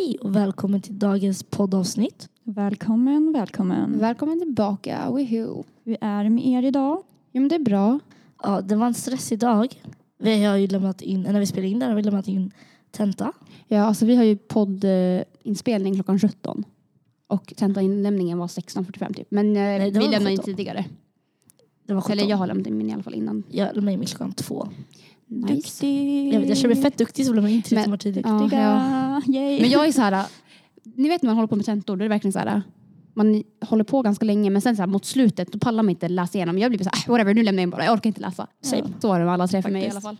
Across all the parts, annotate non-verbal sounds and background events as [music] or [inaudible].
Hej och välkommen till dagens poddavsnitt. Välkommen, välkommen. Välkommen tillbaka, woohoo. Vi är med er idag. Jo men det är bra. Ja, det var en stressig dag. Vi har ju lämnat in, när vi spelar in där har vi lämnat in tenta. Ja alltså vi har ju poddinspelning klockan 17. Och tentainlämningen var 16.45 typ. Men eh, det vi var lämnade in 17. tidigare. Det var 17. Eller jag har lämnat in min i alla fall innan. Jag lämnade in min klockan två. Nice. Duktig. Jag, vet, jag känner mig fett duktig så lämnade jag in tre Men- timmar tidigt. Ja, Duktiga. ja. [laughs] Yay. Men jag är så här. Ni vet när man håller på med tentor, då är det verkligen så här. Man håller på ganska länge men sen så här, mot slutet då pallar man inte läsa igenom. Jag blir så här, "Ah, whatever nu lämnar jag in bara. Jag orkar inte läsa. Same. Så var det med alla tre för mig i alla fall.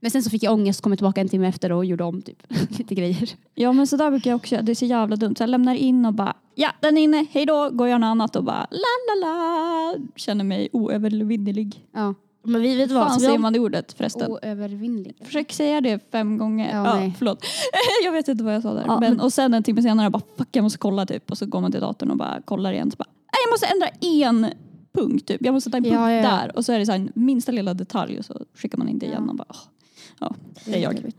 Men sen så fick jag ångest, kom tillbaka en timme efter och gjorde om typ [laughs] lite grejer. Ja men så där brukar jag också göra. Det är så jävla dumt. Så jag lämnar in och bara ja den är inne, hej då. Går jag något annat och bara la la la. Känner mig oövervinnelig. Ja. Men vi vet vad, Fan säger man det ordet förresten? Oövervinnlig. Försök säga det fem gånger. Ja, Ja, nej. förlåt. [laughs] jag vet inte vad jag sa där. Ja, men, men- Och sen en timme senare bara fuck jag måste kolla typ. Och så går man till datorn och bara kollar igen. Så bara, nej jag måste ändra en punkt typ. Jag måste ta en punkt Ja, ja, ja. där. Och så är det så här en minsta lilla detalj och så skickar man in det igen och bara åh. Ja, det är jag.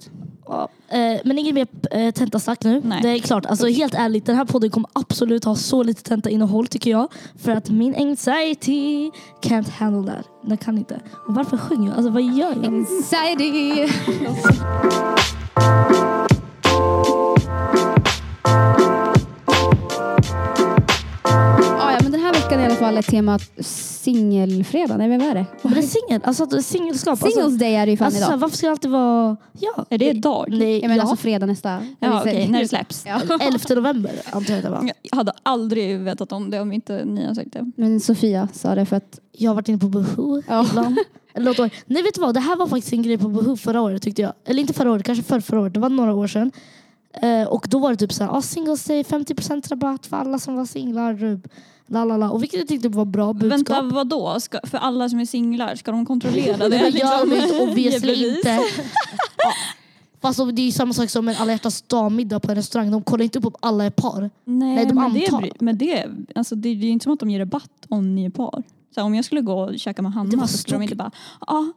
ja, eh, men inget mer eh, tentasnack nu. Nej. Det är klart, alltså helt ärligt den här podden kommer absolut ha så lite tentainnehåll tycker jag. För att min anxiety can't handle that. Den kan inte. Och varför sjunger jag? Alltså vad gör jag? Anxiety! [laughs] är temat singelfredag. Nej, vem är det? Men det är singel, alltså singelskap. Alltså, Singles day är det ju fan alltså, idag. varför ska det alltid vara... Ja. Är det idag? Nej, Jag menar ja. alltså fredag nästa. Ja okej, när det släpps. Ja. [laughs] 11 november antar jag det var. Jag hade aldrig vetat om det om inte ni har sagt det. Men Sofia sa det för att... Jag har varit inne på Boohoo Ja. ibland. Eller. Nej vet du vad, det här var faktiskt en grej på Boohoo förra året tyckte jag. Eller inte förra året, kanske för förra året. Det var några år sedan. Eh, och då var det typ såhär, ah, singles day, 50% rabatt för alla som var singlar. Typ. Lalala. Och vilket jag tyckte var bra budskap. Vänta vadå? Ska, för alla som är singlar, ska de kontrollera det? det gör de inte, [laughs] Ge obviously inte. ja. Fast det är ju samma sak som en alla hjärtans dammiddag på en restaurang. De kollar inte upp om alla är par. Nej, Nej, de men, det, antar. bry- men det, alltså, det, det är inte som att de ger rabatt om ni är par. Så om jag skulle gå och käka med Det Hanna så skulle de inte bara ja,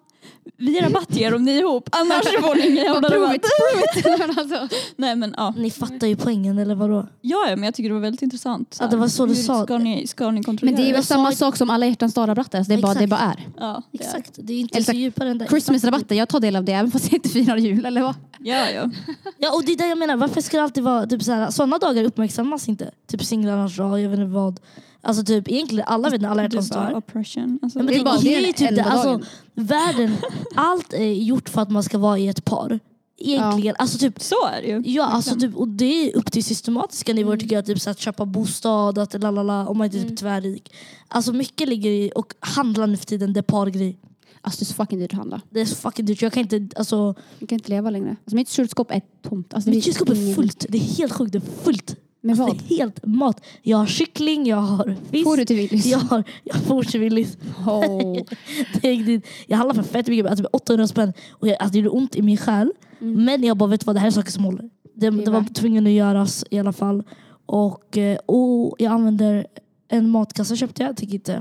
vi rabatt ger om ni är ihop annars [laughs] får ni ingen jävla rabatt. [laughs] alltså. Nej men ja. Ni fattar ju poängen eller vadå? ja, ja men jag tycker det var väldigt intressant. Ja, det var så du Hur sa. Ska ni, ska ni kontrollera Men det är väl samma sak som alla hjärtans dag-rabatter. Alltså det, är bara, det Exakt. bara är. Ja, det är. Exakt, det är inte Eller så så- djupare än det. Christmas-rabatter, jag tar del av det även fast jag inte firar jul. Eller vad? Ja, ja. Ja och det är det jag menar, varför ska det alltid vara typ såhär, sådana dagar uppmärksammas inte? Typ singlarnas dag, jag vet inte vad. Alltså typ egentligen alla vet när alla hjärtans Det är bara dag. oppression. Alltså, Ja, men Det är det, bara- det är typ det, alltså, världen, [laughs] allt är gjort för att man ska vara i ett par. Egentligen, alltså typ så är det ju. Ja, alltså typ, och det är upp till systematiska nivåer tycker jag. Typ så att köpa bostad, att lalala, om man inte är typ tvärrik. Alltså mycket ligger i, och handla nu för tiden, det är pargrej. Alltså det är så fucking dyrt att handla. Det är så fucking dyrt. Jag kan inte, alltså, Jag kan inte leva längre. Alltså mitt kylskåp är tomt. Alltså, mitt kylskåp är fullt. Det är helt sjukt, det är fullt. Med Alltså, vad? det är helt mat. Jag har kyckling, jag har fisk. Får du till Willys? Jag har, jag får till Willys. Oh. [laughs] Det Jag handlar för fett mycket, alltså 800 spänn. Och jag, alltså, det gjorde ont i min själ. Men jag bara vet vad, det här är saker som håller. Det, Mm. är det var tvungen att göras i alla fall. Och, eh, och jag använder en matkasse köpte jag. Jag tycker inte,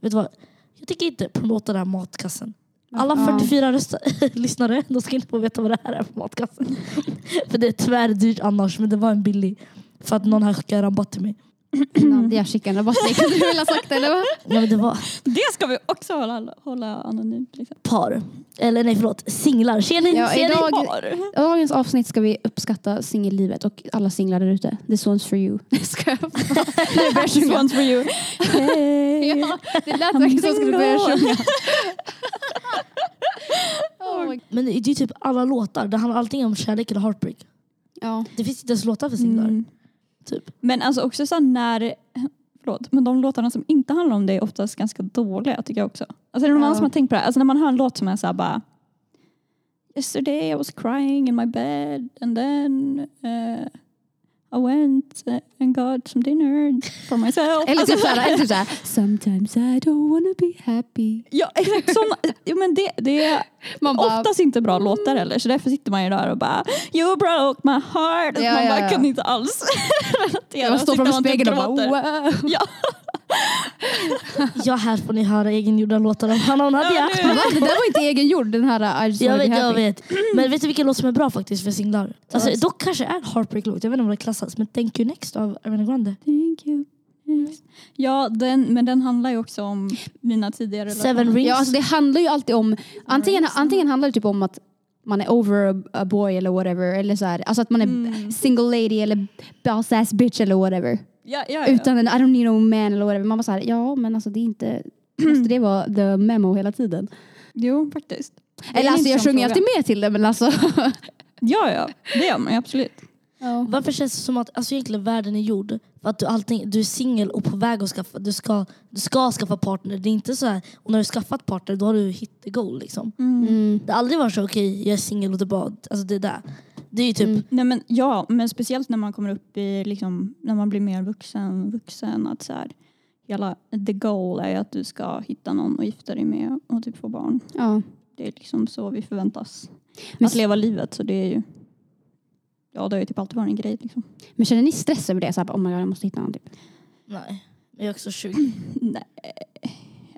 vet du vad? Jag tycker inte promota den här matkassen. Alla Ja. 44 rösta- [laughs] lyssnare, de ska inte få veta vad det här är för matkassen. [laughs] för det är tyvärr dyrt annars, men det var en billig. För att någon här skickade rabatt till mig. Nadia skickade en rabatt. Det kunde du väl ha sagt eller vad? Ja, men det var Det ska vi också hålla, hålla anonymt. Liksom. par. Eller nej förlåt, singlar. Ser ni? Ja, ser ni? idag- Par. I dagens avsnitt ska vi uppskatta singellivet och alla singlar där ute. This one's for you. [laughs] Ska jag börjar jag This sjunga. one's for you. Hey. Ja, det lät verkligen som att skulle börja sjunga. [laughs] Oh my- Men det är ju typ alla låtar, det handlar alltid om kärlek eller heartbreak. Ja. Det finns inte ens låtar för singlar. Mm. Typ. Men alltså också så när, förlåt, men de låtarna som inte handlar om det är oftast ganska dåliga tycker jag också. Alltså är det någon annan som har tänkt på det? Alltså när man hör en låt som är såhär bara Yesterday I was crying in my bed and then uh, I went and got some dinner for myself. Eller Alltså, typ såhär, eller typ såhär. Sometimes I don't wanna be happy. Ja exakt, såna, ja, men det, det är Man bara, oftast inte bra låtar heller så därför sitter man ju där och bara You broke my heart. Ja, man ja, bara ja. kan inte alls [laughs] relatera. jag står framför man spegeln och bara wow. Ja. Ja, här får ni höra egengjorda låtar av Hanna och Nadia. Va? Det där var inte egengjord den här I just Jag vet, jag vet. Men vet du vilken låt som är bra faktiskt för singlar? Alltså, dock kanske är Heartbreak-låt, jag vet inte om det klassas. Men Thank You Next av Ariana Grande. Thank you. Ja, den, men den handlar ju också om mina tidigare. Seven Rings. Ja, alltså det handlar ju alltid om, antingen, antingen handlar det typ om att man är over a, a boy eller whatever. Eller så här, alltså att man är Mm. single lady eller boss ass bitch eller whatever. Ja, ja, ja. Utan en I don't need no man eller whatever. Man bara såhär, ja men alltså det är inte, [clears throat] måste det vara the memo hela tiden? Jo, faktiskt. Är Eller alltså jag sjunger fråga. alltid med till det men alltså. Ja, ja. Det gör man absolut. Ja. Varför känns det som att alltså egentligen världen är gjord för att du, allting, du är singel och på väg att skaffa, du ska, du ska skaffa partner. Det är inte så här, och när du har skaffat partner då har du hit the goal liksom. Mm. Det har aldrig varit så okej jag är singel och det är bara, alltså det där. Det är ju typ, Mm. Nej, men, ja, men speciellt när man kommer upp i, liksom, när man blir mer vuxen. vuxen att så här, hela the goal är att du ska hitta någon att gifta dig med och typ få barn. Ja. Det är liksom så vi förväntas Men, att leva livet. Så det är ju, ja det har ju typ alltid varit en grej liksom. men känner ni stress över det? Så här, bara, oh my God, jag måste hitta någon typ. nej. Jag är också 20. [clears throat] Nej,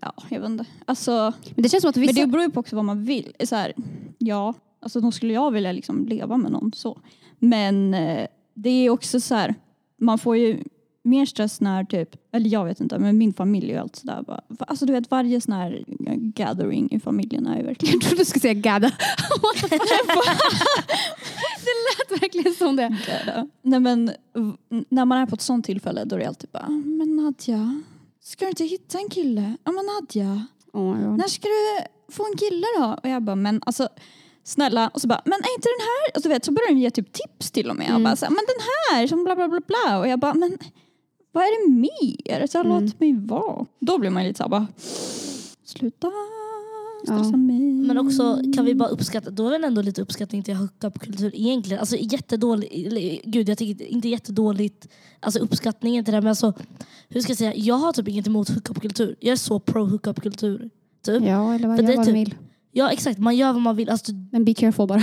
ja jag vet inte. Alltså, Men det känns som att vissa... Men det beror ju på också vad man vill. Så här, ja, alltså då skulle jag vilja liksom leva med någon så. Men eh, det är också så här, man får ju mer stress när typ, eller jag vet inte, men min familj och allt sådär. Alltså du vet varje sån här gathering i familjen är ju verkligen [laughs] Jag trodde du skulle säga [laughs] fuck? [laughs] det lät verkligen som det. Gada. Nej men när man är på ett sånt tillfälle då är det alltid bara, men Nadja, ska du inte hitta en kille? Ja men Nadja, Oh när ska du få en kille då? Och jag bara, men alltså snälla. Och så bara, men är inte den här? Och så, vet, så börjar de ge typ tips till och med. Mm. Och bara, så, men den här, som bla bla bla bla. Och jag bara, men vad är det mer? Så Mm. låt mig vara. Då blir man lite så här bara, sluta Ja. Men också kan vi bara uppskatta, då är väl ändå lite uppskattning till hookup-kultur egentligen. Alltså jättedåligt, gud jag tycker inte jättedåligt, alltså uppskattningen till det men alltså hur ska jag säga, jag har typ inget emot hookup-kultur. Jag är så pro hookup-kultur. Typ. Ja, eller vad, För det vad du typ- vill. Ja exakt, man gör vad man vill. Alltså, Men be careful bara.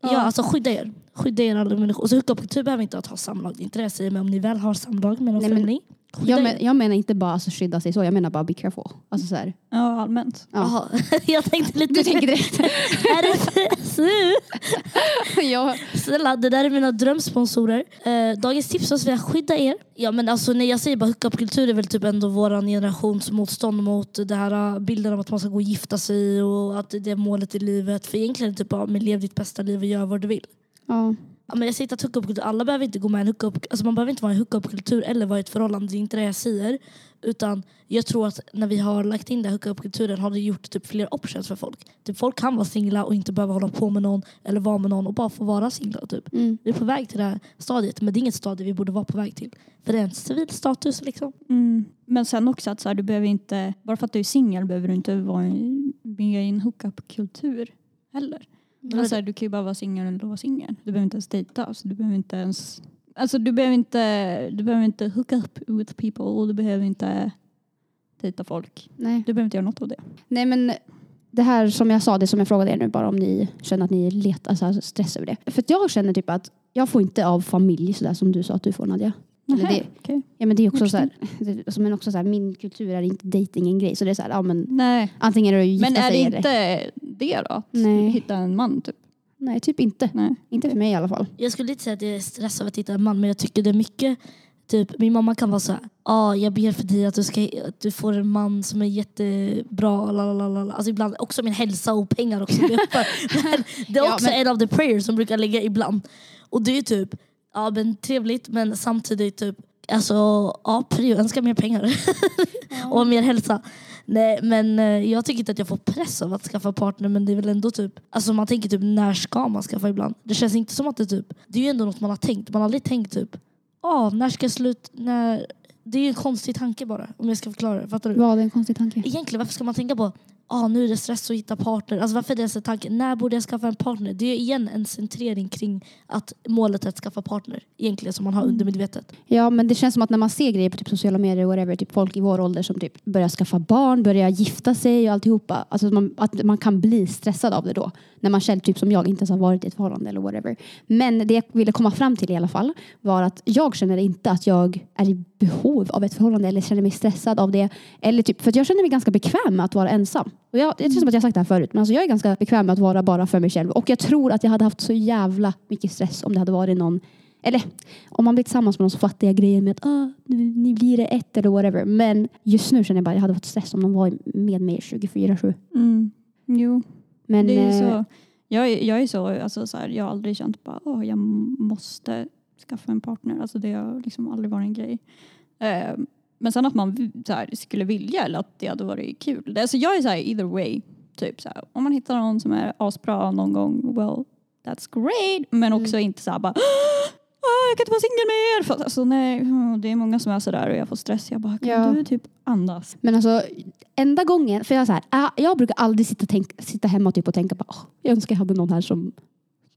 ja. alltså skydda er. Skydda er alla människor. Och så hookup-kultur behöver inte att ha samlag, det är inte det jag säger, men om ni väl har samlag med någon främling, Jag, men, jag menar inte bara alltså, skydda sig så, jag menar bara be careful. Alltså så här. Ja, allmänt. Ja. Jaha, [laughs] jag tänkte lite... Du tänker direkt. [laughs] RFSU! [laughs] ja. Snälla, det där är mina drömsponsorer. Eh, dagens tips är att skydda er. Ja, men alltså, när jag säger bara hookup-kultur är väl typ ändå vår generations motstånd mot det här uh, bilden av att man ska gå och gifta sig och att det är målet i livet. För egentligen är det typ bara men lev ditt bästa liv och gör vad du vill. Ja. Men jag säger inte att hookup-kultur, alla behöver inte gå med i en hookup, alltså man behöver inte vara i en hookup-kultur eller vara i ett förhållande, det är inte det jag säger. Utan jag tror att när vi har lagt in den hookup-kulturen har det gjort typ fler options för folk. Typ folk kan vara singla och inte behöva hålla på med någon eller vara med någon och bara få vara singla. Typ. Mm. Vi är på väg till det här stadiet men det är inget stadie vi borde vara på väg till. För det är en civil status liksom. Mm. Men sen också att så här, du behöver inte, bara för att du är singel behöver du inte vara med i en hookup-kultur heller. Men så här, du kan ju bara vara singel eller vara singel. Du behöver inte ens dejta. Alltså, du behöver inte ens... Alltså du behöver inte, du behöver inte hook up with people och du behöver inte dejta folk. Nej. Du behöver inte göra något av det. Nej men det här som jag sa, det som jag frågade er nu bara om ni känner att ni letar alltså, stress över det. För att jag känner typ att jag får inte av familj sådär som du sa att du får Nadja. Eller Nähä, det- okej. Ja men det är också så här, [laughs] det, alltså, men också så här, min kultur är inte dating en grej. Så det är så här, ja men Nej. antingen är det att gifta Men är det sig eller... det då? Att Nej. hitta en man typ? Nej typ inte. Nej. Inte för mig i alla fall. Jag skulle inte säga att jag är stressad av att hitta en man men jag tycker det är mycket Typ, min mamma kan vara så här, ah, jag ber för dig att du, ska, att du får en man som är jättebra. Lalalala. Alltså ibland också min hälsa och pengar också. [laughs] Men det är Ja, också men- en av the prayers som brukar ligga ibland. Och det är typ, ja men trevligt men samtidigt typ, alltså ja prio, önska mer pengar. [laughs] och mer hälsa. Nej men eh, jag tycker inte att jag får press av att skaffa partner men det är väl ändå typ, alltså man tänker typ när ska man skaffa ibland? Det känns inte som att det typ, det är ju ändå något man har tänkt. Man har aldrig tänkt typ, ah, när ska jag sluta, när... Det är ju en konstig tanke bara om jag ska förklara det. Fattar du? Vad är en konstig tanke? Egentligen varför ska man tänka på ah, nu är det stress att hitta partner. Alltså varför är det ens en tanke? När borde jag skaffa en partner? Det är igen en centrering kring att målet är att skaffa partner. Egentligen som man har undermedvetet. Ja men det känns som att när man ser grejer på typ sociala medier och whatever, typ folk i vår ålder som typ börjar skaffa barn, börjar gifta sig och alltihopa. Alltså att man, att man kan bli stressad av det då. När man själv, typ som jag, inte ens har varit i ett förhållande eller whatever. Men det jag ville komma fram till i alla fall var att jag känner inte att jag är i behov av ett förhållande eller känner mig stressad av det. Eller typ, för att jag känner mig ganska bekväm med att vara ensam. Och jag, det känns som att jag har sagt det här förut, men alltså jag är ganska bekväm med att vara bara för mig själv. Och jag tror att jag hade haft så jävla mycket stress om det hade varit någon eller om man blir tillsammans med någon så fattar jag grejen med att ah, nu, ni blir det ett eller whatever. Men just nu känner jag bara att jag hade fått stress om de var med mig 24-7. Mm. Jo, men det är ju eh, så. Jag, är- jag är så, alltså så här, jag har aldrig känt bara, åh, jag måste skaffa en partner. Alltså det har liksom aldrig varit en grej. Eh, men sen att man här, skulle vilja eller att det hade varit kul. Alltså jag är så här, either way. Typ så här, om man hittar någon som är asbra någon gång, well, that's great. Men också inte så här bara, "Åh, jag kan inte vara singel mer. För, alltså, nej, mm, det är många som är sådär och jag får stress. Jag bara, kan Ja. du typ andas? Men alltså enda gången, för jag, är så här, ah, jag brukar aldrig sitta, tänk, sitta hemma typ och tänka på oh, jag önskar jag hade någon här som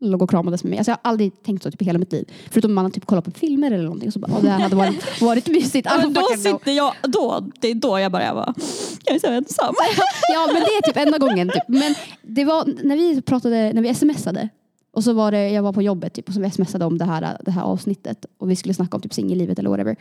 låg och kramades med mig. Alltså, jag har aldrig tänkt så typ, i hela mitt liv. Förutom om man har typ kollat på filmer eller någonting. Så bara, oh, det här hade varit, [laughs] varit mysigt. Ja, men då sitter jag, då, det är då jag börjar vara, jag är så ensam. [laughs] Ja men det är typ enda gången. Typ. Men det var när vi pratade, när vi smsade. Och så var det, jag var på jobbet typ, och så smsade om det här, det här avsnittet. Och vi skulle snacka om typ singellivet eller whatever.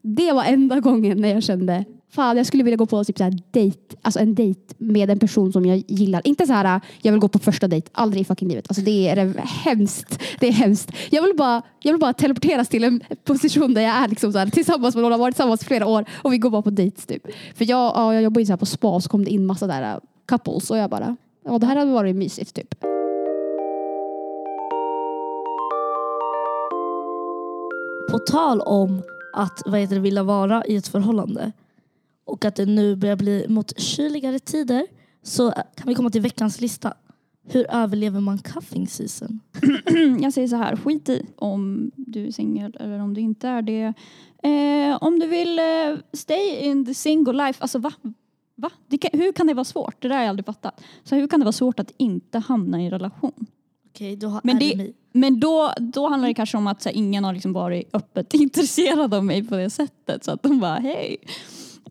Det var enda gången när jag kände Fan jag skulle vilja gå på typ så här dejt, alltså en dejt med en person som jag gillar. Inte så här jag vill gå på första dejt, aldrig i fucking livet. Alltså det är hemskt. Det är hemskt. Jag vill bara, jag vill bara teleporteras till en position där jag är liksom så här, tillsammans med någon, har varit tillsammans i flera år och vi går bara på dates typ. För jag, ja, jag jobbar ju så här på spa och så kom det in massa där äh, couples och jag bara, ja det här hade varit mysigt typ. På tal om att vad heter det, vilja vara i ett förhållande och att det nu börjar bli mot kyligare tider så kan vi komma till veckans lista. Hur överlever man cuffing season? [clears throat] Jag säger så här, skit i om du är singel eller om du inte är det. Eh, om du vill eh, stay in the single life, alltså va? va? Det kan, hur kan det vara svårt? Det där har jag aldrig fattat. Så hur kan det vara svårt att inte hamna i en relation? Okej, du har Men det- RMI. Men då, då handlar det kanske om att så här, ingen har liksom varit öppet [laughs] intresserad av mig på det sättet. Så att de bara hej.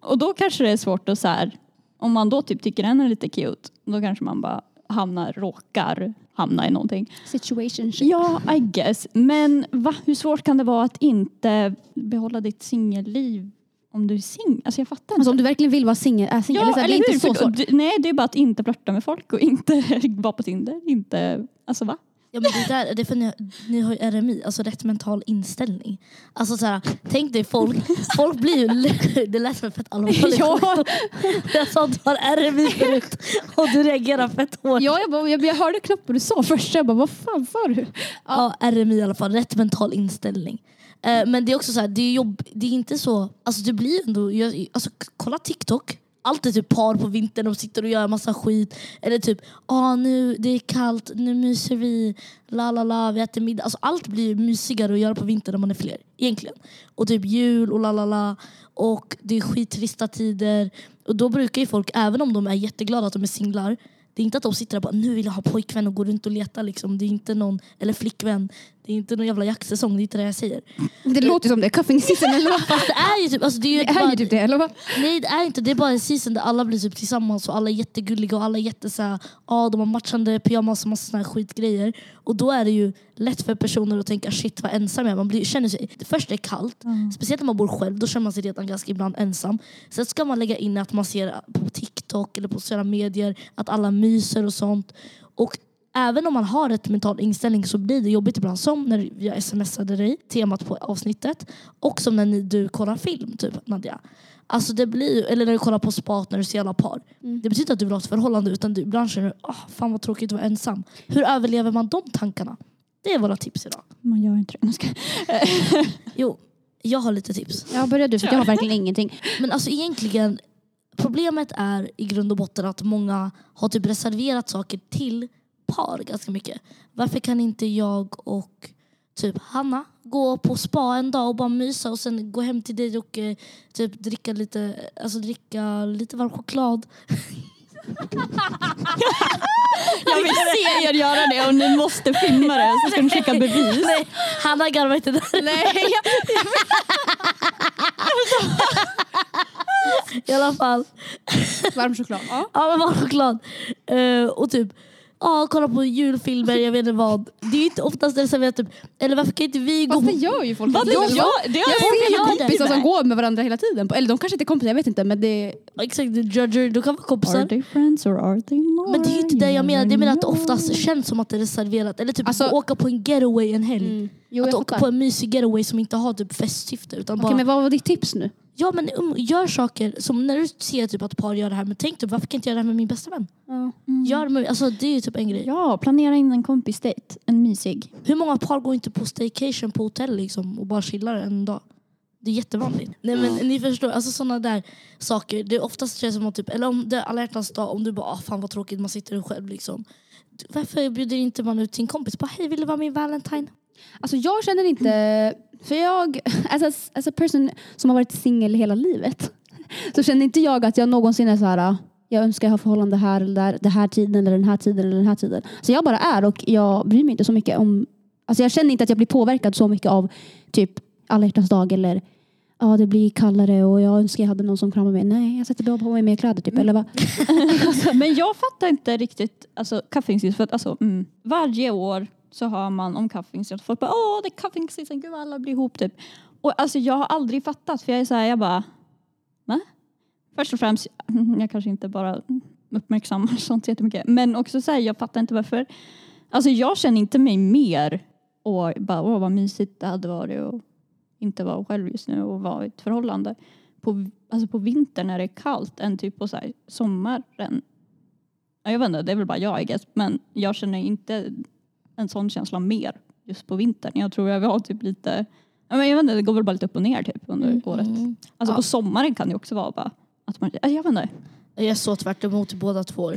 Och då kanske det är svårt att så här, om man då typ tycker den är lite cute, då kanske man bara hamnar, råkar hamna i någonting. Situation Ja, I guess. Men va? hur svårt kan det vara att inte behålla ditt singelliv om du är singel? Alltså jag fattar inte. Alltså om du verkligen vill vara singel, är singel. ja, det är eller inte hur? så För- svårt. du- Nej, det är bara att inte flörta med folk och inte [laughs] vara på Tinder. Inte, alltså va? Ja, men det, där, det är för ni, ni har ju RMI, alltså rätt mental inställning. Alltså så här, tänk dig folk, folk blir ju... [laughs] Det lät som fett allvarligt. Ja. [laughs] Jag sa att du har RMI förut och du reagerar fett hårt. Ja, jag, bara, jag, jag hörde knappt vad du sa först. Jag bara, vad fan sa du? Ja, RMI i alla fall, rätt mental inställning. Eh, men det är också så här, det är jobb, det är inte så, alltså det blir ändå, jag, alltså kolla TikTok, allt är typ par på vintern de sitter och gör massa skit. Eller typ, ah, nu det är kallt, nu myser vi, la la la, vi äter middag. Alltså allt blir ju mysigare att göra på vintern när man är fler, egentligen. Och typ jul och la la la. Och det är skittrista tider. Och då brukar ju folk, även om de är jätteglada att de är singlar, det är inte att de sitter där och bara nu vill jag ha pojkvän och går runt och letar liksom. Det är inte någon, eller flickvän. Det är inte någon jävla jaktsäsong, det är inte det jag säger. Det låter som det är cuffing season eller vad? [laughs] Fast det är ju typ, alltså det är ju Det är bara, ju typ det, eller vad? Nej det är inte, det är bara en season där alla blir typ tillsammans och alla är jättegulliga och alla är jätte så här, ja de har matchande pyjamas och massa såna här skitgrejer. Och då är det ju lätt för personer att tänka shit vad ensam jag är. Man blir, känner sig, det första är kallt, speciellt när man bor själv, då känner man sig redan ganska ibland ensam. Sen ska man lägga in att man ser på TikTok eller på sociala medier att alla myser och sånt. Och även om man har ett mental inställning så blir det jobbigt ibland. Som när jag smsade dig, temat på avsnittet. Och som när ni, du kollar film, typ Nadja. Alltså det blir, eller när du kollar på spat när du ser alla par. Det betyder inte att du vill ha ett förhållande utan du ibland känner oh, fan vad tråkigt att vara ensam. Hur överlever man de tankarna? Det är våra tips idag. Man gör inte det. [laughs] Ska. Jo, jag har lite tips. Ja, börja du för jag har verkligen ingenting. Men alltså egentligen, problemet är i grund och botten att många har typ reserverat saker till par ganska mycket. Varför kan inte jag och typ Hanna gå på spa en dag och bara mysa och sen gå hem till dig och eh, typ dricka lite, alltså dricka lite varm choklad. [laughs] Jag vill se er göra det och ni måste filma det så ska ni skicka bevis. Nej, Hanna garvar inte där. Nej, [laughs] I alla fall. varm choklad. Ja. Ja men varm choklad. Eh, och typ ah, kolla på julfilmer, jag vet inte vad. Det är ju inte oftast det serverat typ, eller varför kan inte vi gå Fast det gör ju folk. Vad det jag, jag, det jag ser ju kompisar som går med varandra hela tiden. Eller de kanske inte är kompisar, jag vet inte. Men det, Exakt, the judger, du kan vara Are kompisar. they friends or are they not? Men det är ju inte det jag menar, jag menar att det oftast känns som att det är reserverat. Eller typ Alltså- åka på en getaway en helg. mm. Jo, att åka på en mysig getaway som inte har typ festsyfte. Utan Okej, bara, men vad var ditt tips nu? Ja, men um, gör saker som när du ser typ att par gör det här. Men tänk typ, varför kan jag inte göra det här med min bästa vän? Mm. Gör, med- alltså, det är ju typ en grej. Ja, planera in en kompisdejt. En mysig. Hur många par går inte på staycation på hotell liksom, och bara chillar en dag? Det är jättevanligt. Nej, men, Ni förstår, alltså sådana där saker. Det är oftast känns som att, typ, eller om det är alla hjärtans dag, om du bara ah, fan vad tråkigt, man sitter själv liksom. Varför bjuder inte man ut sin kompis? Bara hej, vill du vara min valentine? Alltså jag känner inte, för jag, as a, as a person som har varit singel hela livet, så känner inte jag att jag någonsin är så här. jag önskar jag har förhållande här eller där, den här tiden eller den här tiden eller den här tiden. Så jag bara är och jag bryr mig inte så mycket om, alltså jag känner inte att jag blir påverkad så mycket av typ alla hjärtans dag eller ja det blir kallare och jag önskar jag hade någon som kramar mig. Nej, jag sätter bara på mig mer kläder typ. Eller vad? [laughs] Men jag fattar inte riktigt alltså, season. För att, alltså, mm, varje år så hör man om cuffing season. Folk bara åh det är cuffing season, gud alla blir ihop typ. Och alltså jag har aldrig fattat för jag är så här, jag bara va? Först och främst, [laughs] jag kanske inte bara uppmärksammar [laughs] sånt jättemycket. Men också så här, jag fattar inte varför. Alltså jag känner inte mig mer och bara åh vad mysigt det hade varit och inte vara själv just nu och vara i ett förhållande på, alltså på vintern när det är kallt än typ på så här sommaren. Jag vet inte, det är väl bara jag I guess. Men jag känner inte en sån känsla mer just på vintern. Jag tror jag har typ lite, jag vet inte, det går väl bara lite upp och ner typ under året. Mm. Alltså Ja. på sommaren kan det också vara bara att man, ja, jag vet inte. Jag är så tvärt emot båda två.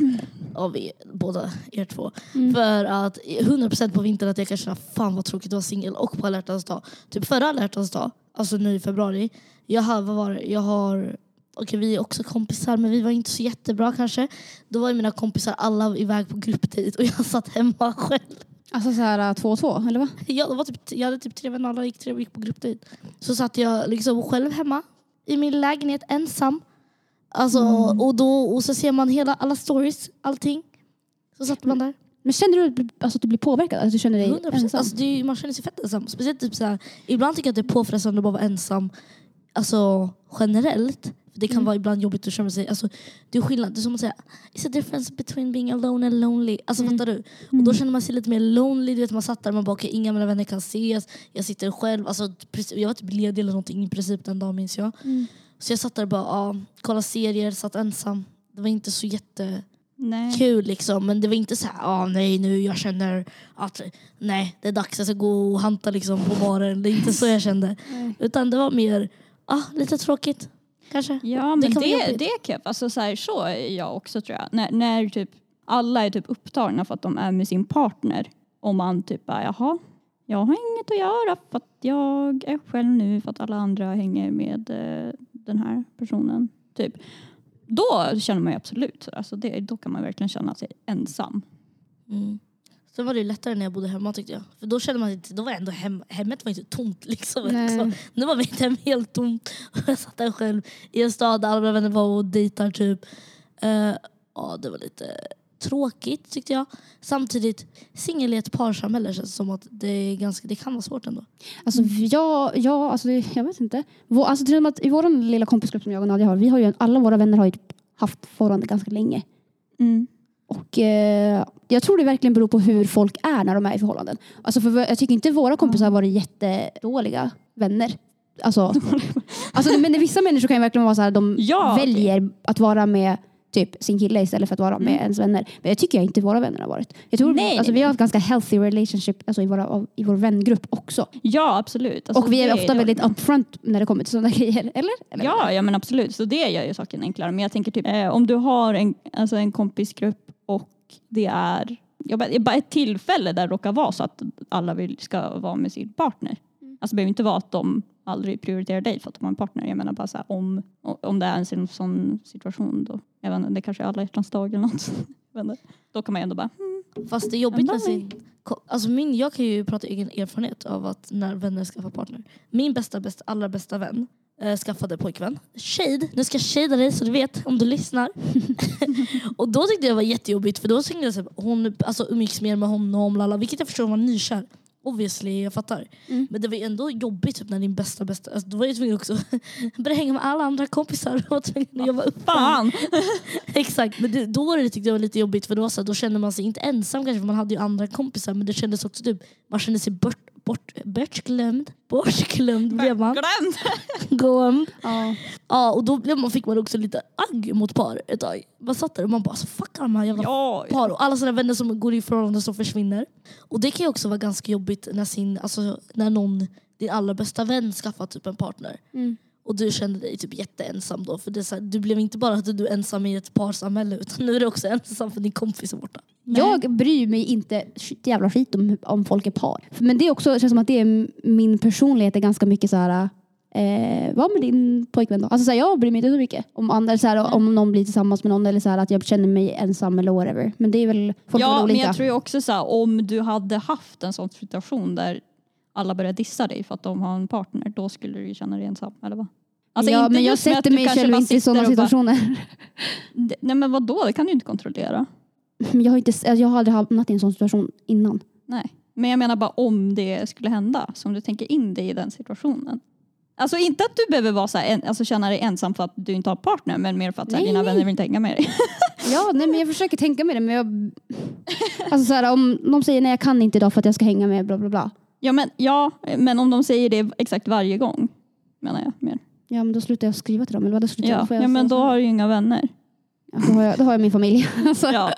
Av er, båda er två. Mm. För att 100% på vintern att jag kan känna fan vad tråkigt att vara singel och på alla dag. Typ förra alla dag, alltså nu i februari. Jag har, vad var det? Jag har, okej vi är också kompisar men vi var inte så jättebra kanske. Då var mina kompisar alla iväg på gruppdejt och jag satt hemma själv. Alltså så här två och två, eller vad? Jag, det var typ, jag hade typ tre vänner, alla gick, tre, gick på gruppdejt. Så satt jag liksom själv hemma i min lägenhet ensam. Alltså, och, då, och så ser man hela, alla stories, allting. Så satt man där. Men känner du alltså, att du blir påverkad? Att du känner dig 100%. ensam? Alltså, det är, man känner sig fett ensam. Speciellt typ såhär, ibland tycker jag att det är påfrestande att bara vara ensam. Alltså generellt. Det kan Mm. vara ibland jobbigt att känna sig... Alltså, det är skillnad. Det är som att säga, it's a difference between being alone and lonely. Alltså Mm. fattar du? Och då känner man sig lite mer lonely. Du vet, man satt där och man bara, okej, inga mina vänner kan ses. Jag sitter själv. Alltså, jag var typ ledig eller någonting i princip den dagen minns jag. Mm. Så jag satt där och bara, ja, kollade serier, satt ensam. Det var inte så jätte Nej. kul liksom. Men det var inte så här, ah, nej nu jag känner att nej det är dags att jag ska gå och hanta liksom på baren. Det är inte så jag kände. Nej. Utan det var mer, ah, lite tråkigt kanske. Ja Det men det, det, jobbigt. är kul. Alltså, så, här, så är jag också tror jag. När, när typ alla är typ upptagna för att de är med sin partner och man typ bara jaha, jag har inget att göra för att jag är själv nu för att alla andra hänger med eh, den här personen. Typ. Då känner man ju absolut, alltså det, då kan man verkligen känna sig ensam. Mm. Sen var det lättare när jag bodde hemma tyckte jag. För då kände man inte, då var ändå hem, hemmet var inte tomt liksom. Så, nu var mitt hem helt tomt. [laughs] Jag satt där själv i en stad där alla mina vänner var och dejtar typ. Eh, ja det var lite tråkigt tyckte jag. Samtidigt, singel i ett parsamhälle känns som att det, är ganska, det kan vara svårt ändå. Alltså, jag, jag, alltså, jag vet inte. Vår, alltså, till och att I vår lilla kompisgrupp som jag och Nadja har, vi har ju, alla våra vänner har ju haft förhållande ganska länge. Mm. Och eh, jag tror det verkligen beror på hur folk är när de är i förhållanden. Alltså för jag tycker inte våra kompisar har varit jättedåliga vänner. Alltså, [laughs] alltså, men vissa människor kan ju verkligen vara så här, de Ja, väljer att vara med typ sin kille istället för att vara med Mm. ens vänner. Men det tycker jag inte våra vänner har varit. Jag tror, Nej, alltså, nej, vi har ett ganska healthy relationship alltså, i, våra, i vår vängrupp också. Ja absolut. Alltså, och vi är ofta jag- väldigt upfront när det kommer till sådana [laughs] grejer. Eller? eller? Ja, ja men absolut. Så det gör ju saken enklare. Men jag tänker typ eh, om du har en, alltså en kompisgrupp och det är jag bara, bara ett tillfälle där det råkar vara så att alla vill, ska vara med sin partner. Alltså det behöver inte vara att de aldrig prioriterar dig för att de har en partner. Jag menar bara så här, om, om det är en sån- situation då. Jag vet inte, det kanske är alla hjärtans dag eller något. [laughs] Inte. Då kan man ju ändå bara hmm, Fast det är jobbigt Ändå. sin... Alltså min, jag kan ju prata egen erfarenhet av att när vänner skaffar partner. Min bästa, bästa, allra bästa vän eh, skaffade pojkvän. Shade, nu ska jag shada dig så du vet om du lyssnar. [laughs] och då tyckte jag det var jättejobbigt för då tänkte jag att hon alltså, umgicks mer med honom, lala, vilket jag förstår var nykär. Obviously, jag fattar. Mm. Men det var ju ändå jobbigt typ, när din bästa bästa, alltså, då var jag tvungen också [laughs] börja hänga med alla andra kompisar och var tvungen att jobba upp. Fan! [laughs] Exakt, men det, då var det, tyckte jag var lite jobbigt för då, så, här, då kände man sig inte ensam kanske för man hade ju andra kompisar men det kändes också typ, man kände sig bort, bort, bortglömd. Bortglömd [laughs] blev man. Glömd! Glömd. [laughs] Ja. Ja, och då blev man, fick man också lite agg mot par ett tag. Man satt där och man bara alltså, fuck alla de här jävla Ja, par och alla sina vänner som går i förhållanden som försvinner. Och det kan ju också vara ganska jobbigt när, sin, alltså, när någon, din allra bästa vän skaffar typ en partner. Mm. Och du kände dig typ jätteensam då. För det är så här, du blev inte bara att du är ensam i ett parsamhälle utan nu är du också ensam för din kompis är borta. Jag bryr mig inte ett jävla skit om, om folk är par. Men det är också, känns som att det är min personlighet är ganska mycket så här. Eh, vad med din pojkvän då? Alltså så här, jag bryr mig inte så mycket om, andra, så här, om någon blir tillsammans med någon eller så här, att jag känner mig ensam eller whatever. Men det är väl folk är Ja, väl men olika. jag tror ju också så här, om du hade haft en sån situation där alla börjar dissa dig för att de har en partner, då skulle du ju känna dig ensam, eller vad? Alltså, ja, men jag sätter mig själv bara inte i sådana bara- situationer. Det- Nej men vad då? det kan du inte kontrollera. Men jag har, inte, jag har aldrig hamnat i en sån situation innan. Nej. Men jag menar bara om det skulle hända, som du tänker in dig i den situationen. Alltså inte att du behöver vara så här, alltså känna dig ensam för att du inte har partner, men mer för att så här, Nej, dina nej. vänner vill inte hänga med dig. [laughs] Ja, nej, men jag försöker tänka med det. Men jag, alltså så här, om de säger nej jag kan inte idag för att jag ska hänga med bla bla bla. Ja men, ja, men om de säger det exakt varje gång, menar jag. Mer. Ja men då slutar jag skriva till dem. Eller vad, då slutar Ja, jag, ja men då har du ju inga vänner. ja, då, har jag, då har jag min familj. [laughs] Alltså, Ja,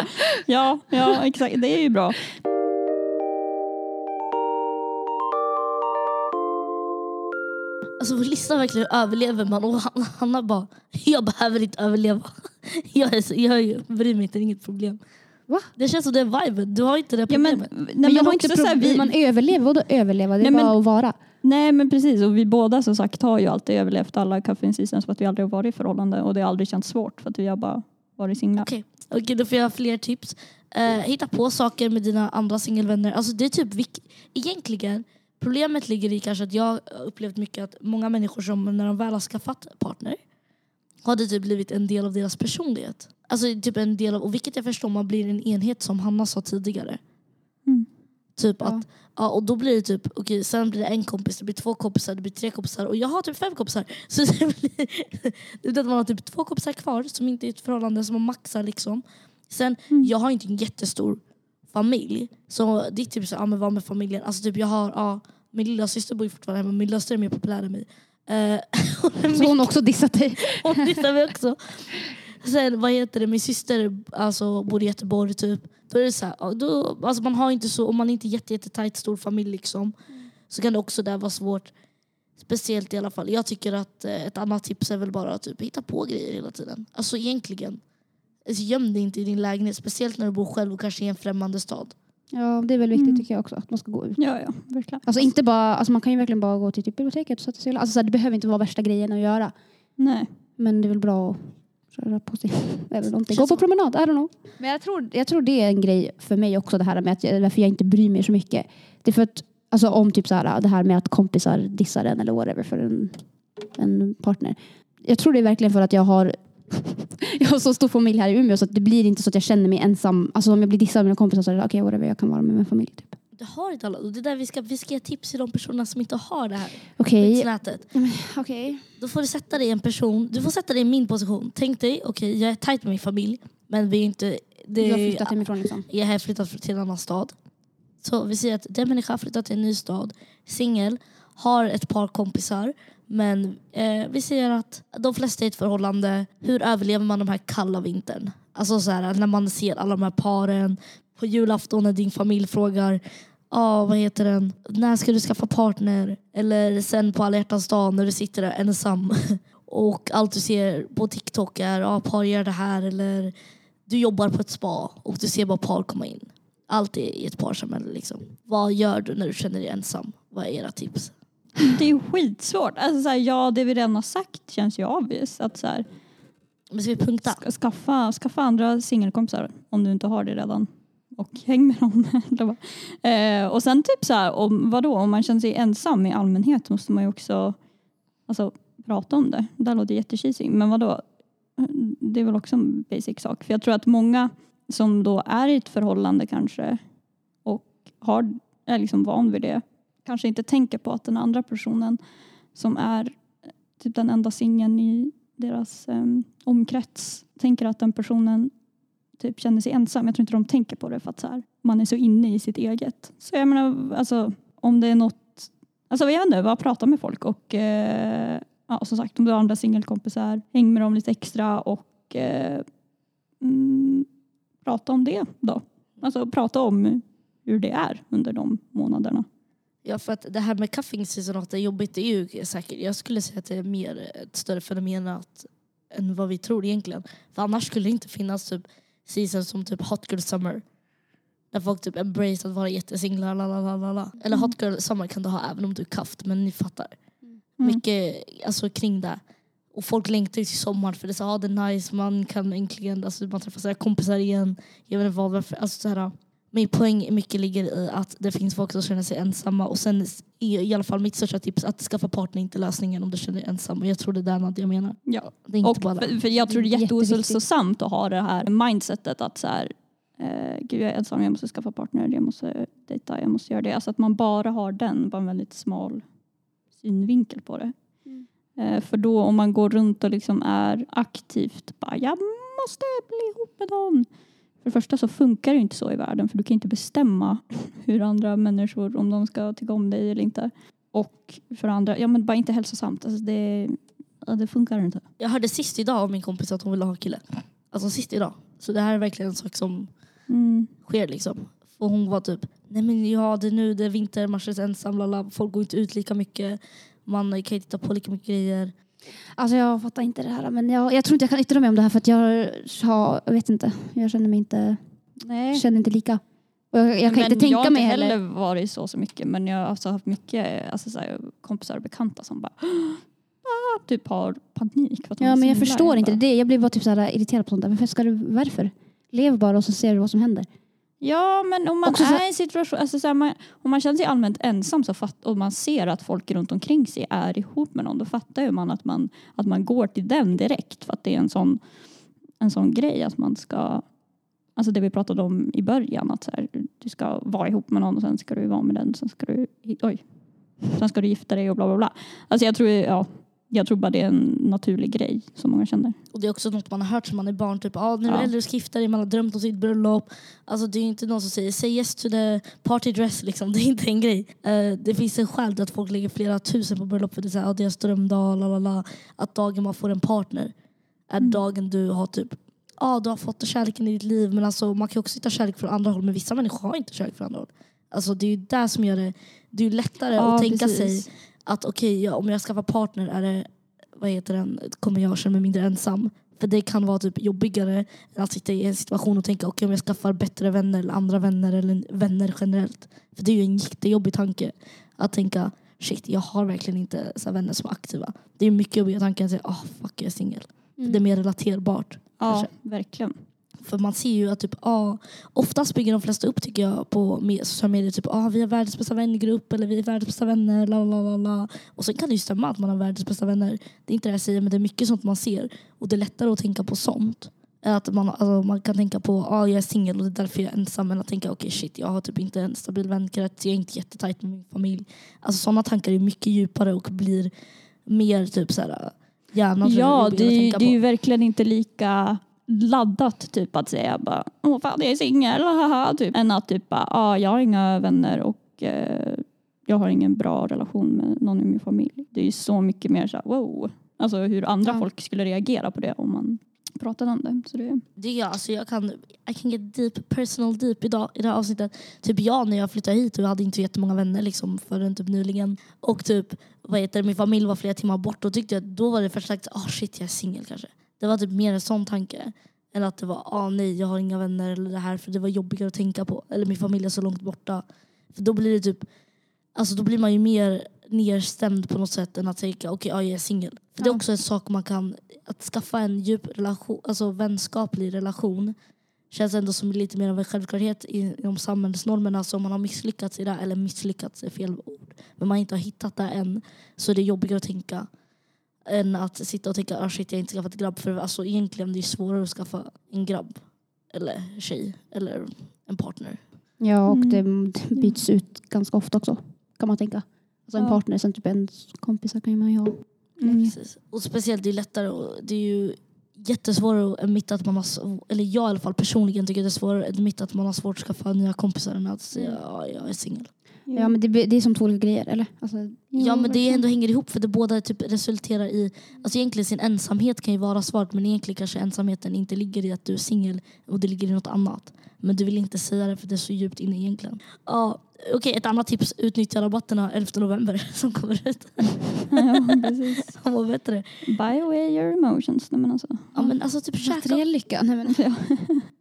ja, ja exakt. Det är ju bra. Alltså Lissa verkligen överlever man och Han- Hanna bara, jag behöver inte överleva. [laughs] Jag, är så, jag bryr mig inte, det är inget problem. Va? Det känns som det är viben, du har inte det Ja, men, problemet. nej, men jag har inte problem. vi, Man överlever. Vadå överleva? Det är Nej, bara men- att vara. Nej men precis och vi båda som sagt har ju alltid överlevt alla caffeine seasons för att vi aldrig har varit i förhållande och det har aldrig känts svårt för att vi har bara varit singlar. Okej, Okej, då får jag fler tips. Eh, hitta på saker med dina andra singelvänner. Alltså det är typ vik- egentligen, problemet ligger i kanske att jag har upplevt mycket att många människor som när de väl har skaffat partner har det typ blivit en del av deras personlighet. Alltså typ en del av, och vilket jag förstår, man blir en enhet som Hanna sa tidigare. Mm. Typ Ja. att, ja, och då blir det typ, okej sen blir det en kompis, det blir två kompisar, det blir tre kompisar och jag har typ fem kompisar. [laughs] Så det blir, att man har typ två kompisar kvar som inte är ett förhållande som man maxar liksom. Sen, Mm. jag har inte en jättestor familj. Så det är typ så, ja men vad med familjen? Alltså typ jag har, ja, min lilla syster bor ju fortfarande hemma, min lilla syster är mer populär än mig. Eh, [laughs] Så hon också dissat dig. [laughs] hon dissar mig också. Sen vad heter det, min syster alltså, bor i Göteborg typ. Då är det så här, då, alltså man har inte så, om man inte är jätte, jätte tajt stor familj liksom, så kan det också där vara svårt. Speciellt i alla fall. Jag tycker att eh, ett annat tips är väl bara att typ, hitta på grejer hela tiden. Alltså egentligen. Alltså, göm dig inte i din lägenhet. Speciellt när du bor själv och kanske i en främmande stad. Ja, det är väl viktigt Mm. tycker jag också. Att man ska gå ut. Ja, ja, verkligen. Alltså inte bara, alltså man kan ju verkligen bara gå till typ biblioteket och sätta sig alltså så här, Det behöver inte vara värsta grejen att göra. Nej. Men det är väl bra att röra på sig. [laughs] Eller någonting. Gå på promenad, I don't know. Men jag tror, jag tror det är en grej för mig också det här med att jag, varför jag inte bryr mig så mycket. Det är för att, alltså om typ så här, det här med att kompisar dissar en eller whatever för en, en partner. Jag tror det är verkligen för att jag har [laughs] jag har så stor familj här i Umeå så att det blir inte så att jag känner mig ensam. Alltså om jag blir dissad av mina kompisar så är det okej whatever, jag kan vara med min familj. Typ. Det har inte alla. Det är där vi ska, vi ska ge tips till de personerna som inte har det här Okej. skyddsnätet. Okej. Då får du sätta dig i en person, du får sätta dig i min position. Tänk dig, okej jag är tajt med min familj men vi är inte... Det, Du har flyttat hemifrån liksom. Jag har flyttat till en annan stad. Så vi säger att den människa har flyttat till en ny stad, singel, har ett par kompisar men eh, vi ser att de flesta är i ett förhållande. Hur överlever man de här kalla vintern? Alltså så här, när man ser alla de här paren på julafton när din familj frågar Ja, vad heter den? När ska du skaffa partner? Eller sen på alla hjärtans dag när du sitter där ensam [laughs] och allt du ser på TikTok är ja, par gör det här eller du jobbar på ett spa och du ser bara par komma in. Allt är i ett parsamhälle liksom. Vad gör du när du känner dig ensam? Vad är era tips? Det är ju skitsvårt. Alltså, så här, ja, det vi redan har sagt känns ju obvious. Att så här, Men ska vi punkta? ska, skaffa, skaffa andra singelkompisar om du inte har det redan. Och häng med dem. [laughs] Eller vad. eh, och sen typ så här, om, vadå, om man känner sig ensam i allmänhet måste man ju också alltså, prata om det. Det här låter jättecheesy, men vadå? Det är väl också en basic sak. För jag tror att många som då är i ett förhållande kanske och har, är liksom van vid det kanske inte tänker på att den andra personen som är eh, typ den enda singeln i deras um, omkrets tänker att den personen typ känner sig ensam. Jag tror inte de tänker på det för att så här, man är så inne i sitt eget. Så jag menar, alltså om det är något, alltså jag vet inte, bara prata med folk och eh, ja, som sagt om du har andra singelkompisar, häng med dem lite extra och eh, mm, prata om det då. Alltså prata om hur det är under de månaderna. Ja, för att det här med cuffing season att det är jobbigt, det är ju säkert, jag skulle säga att det är mer ett större fenomen att, än vad vi tror egentligen. För annars skulle det inte finnas typ season som typ Hot Girl Summer. Där folk typ embrace att vara jättesinglar. Lalalala. Eller Hot Girl Summer kan du ha även om du är kaft, men ni fattar. Mm. Mycket alltså, kring det. Och folk längtar till sommaren för det är så, ah, det är nice, man kan äntligen alltså, man träffar här, kompisar igen. Jag vet inte vad, varför, alltså, så här, min poäng mycket ligger i att det finns folk som känner sig ensamma och sen är i alla fall mitt största tips att skaffa partner inte lösningen om du känner dig ensam. Och jag tror det är det Nadja jag menar. Ja. Det är Och för, för jag tror det är jättehälsosamt att ha det här mindsetet att så här, eh, gud jag är ensam, jag måste skaffa partner, jag måste dejta, jag måste göra det. Alltså att man bara har den, bara en väldigt smal synvinkel på det. Mm. Eh, för då om man går runt och liksom är aktivt bara jag måste bli ihop med någon. För det första så funkar det inte så i världen för du kan inte bestämma hur andra människor, om de ska tycka om dig eller inte. Och för andra, ja men bara inte hälsosamt. Alltså det, ja, det funkar inte. Jag hörde sist idag av min kompis att hon ville ha kille. Alltså sist idag. Så det här är verkligen en sak som Mm. sker liksom. Och hon var typ, nej men ja det är nu, det är vinter, man känner sig ensam, lala. folk går inte ut lika mycket. Man kan inte titta på lika mycket grejer. Alltså jag fattar inte det här. Men jag, jag tror inte jag kan yttra mig om det här för att jag har, jag vet inte. Jag känner mig inte, Nej. känner inte lika. Och jag, jag kan men inte jag har tänka mig inte heller. heller varit så, så mycket men jag har alltså haft mycket alltså, så här, kompisar och bekanta som bara [gasps] ah, typ har panik. Ja men jag förstår inte det. Jag blir bara typ så här irriterad på sånt där. Varför ska du, varför? Lev bara och så ser du vad som händer. Ja men om man Också så- är i en situation, alltså, så här, man, om man känner sig allmänt ensam så fatt, och man ser att folk runt omkring sig är ihop med någon då fattar ju man att man, att man går till den direkt för att det är en sån, en sån grej att man ska Alltså det vi pratade om i början att så här, du ska vara ihop med någon och sen ska du vara med den sen ska du, oj, sen ska du gifta dig och bla bla bla. Alltså jag tror, ja, jag tror bara det är en naturlig grej som många känner. Och det är också något man har hört som man är barn. Typ, ah, du är Ja. äldre ska gifta dig, man har drömt om sitt bröllop. Alltså, det är inte någon som säger say yes to the party dress. Liksom. [laughs] Det är inte en grej. Eh, det finns en skäl till att folk lägger flera tusen på bröllop för det är så här, ah, deras drömdag. Lalala. Att dagen man får en partner är Mm. dagen du har typ Ja, du har fått kärleken i ditt liv men alltså, man kan också hitta kärlek från andra håll men vissa människor har inte kärlek från andra håll. Alltså, det är ju det som gör det, det är lättare att tänka sig att okej, ja, om jag skaffar partner är det, vad heter den, kommer jag känna mig mindre ensam. För det kan vara typ jobbigare än att sitta i en situation och tänka okej om jag skaffar bättre vänner eller andra vänner eller vänner generellt. För det är ju en jättejobbig tanke att tänka shit jag har verkligen inte så vänner som är aktiva. Det är mycket jobbigare tanke än att säga ah fuck jag är singel. Mm. Det är mer relaterbart. Ja, kanske. verkligen. För man ser ju att typ, ah, oftast bygger de flesta upp tycker jag på med- sociala medier typ ah, vi har världens bästa vängrupp eller vi är världens bästa vänner. La, la, la, la. Och sen kan det ju stämma att man har världens bästa vänner. Det är inte det jag säger men det är mycket sånt man ser. Och det är lättare att tänka på sånt. Att man, alltså, man kan tänka på ah, jag är singel och det är därför jag är ensam. Men att tänka okej shit jag har typ inte en stabil vänkrets. Jag är inte jättetajt med min familj. Alltså sådana tankar är mycket djupare och blir mer typ såhär hjärnan Ja, det, det är ju verkligen inte lika laddat typ att säga bara åh fan jag är singel, haha", typ. än att typ bara ah, jag har inga vänner och eh, jag har ingen bra relation med någon i min familj. Det är ju så mycket mer så här, wow. Alltså hur andra Ja. folk skulle reagera på det om man pratade om det. Så det Det är, alltså jag kan, I can get deep, personal deep idag i det här avsnittet. Typ jag när jag flyttade hit och jag hade inte jättemånga vänner liksom förrän typ nyligen. Och typ, vad heter det, min familj var flera timmar bort och tyckte jag, då var det först sagt, ah shit jag är singel kanske. Det var typ mer en sån tanke. Än att det var, ah nej jag har inga vänner eller det här för det var jobbigare att tänka på. Eller min familj är så långt borta. För då blir det typ, alltså då blir man ju mer nerstämd på något sätt än att tänka okej ja, jag är singel. För det är Ja. också en sak man kan, att skaffa en djup relation, alltså vänskaplig relation känns ändå som lite mer av en självklarhet inom samhällsnormerna. Så om man har misslyckats i det, eller misslyckats är fel ord, men man inte har hittat det än så är det jobbigare att tänka än att sitta och tänka ah, shit jag har inte skaffat grabb. För alltså, egentligen det är svårare att skaffa en grabb eller tjej eller en partner. Ja, och Mm. det byts ut ganska ofta också. Kan man tänka. Alltså en Ja. partner, sen typ en kompisar kan man ju ha länge. Precis. Och speciellt det är lättare och det är ju jättesvårare att admitta att man har, eller jag i alla fall personligen tycker det är svårare att admitta att man har svårt att skaffa nya kompisar än att säga ja, jag är singel. Ja men det, det är som två olika grejer eller? Alltså, Ja men det ändå hänger ihop för det båda typ resulterar i, alltså egentligen sin ensamhet kan ju vara svaret men egentligen kanske ensamheten inte ligger i att du är singel och det ligger i något annat. Men du vill inte säga det för det är så djupt inne egentligen. Ja, Okej, ett annat tips. Utnyttja rabatterna 11 november [laughs] som kommer ut. [laughs] ja, precis. [laughs] Vad bättre. Buy away your emotions. Nej, men alltså. Ja men alltså typ käka lycka. Nej, men, Ja.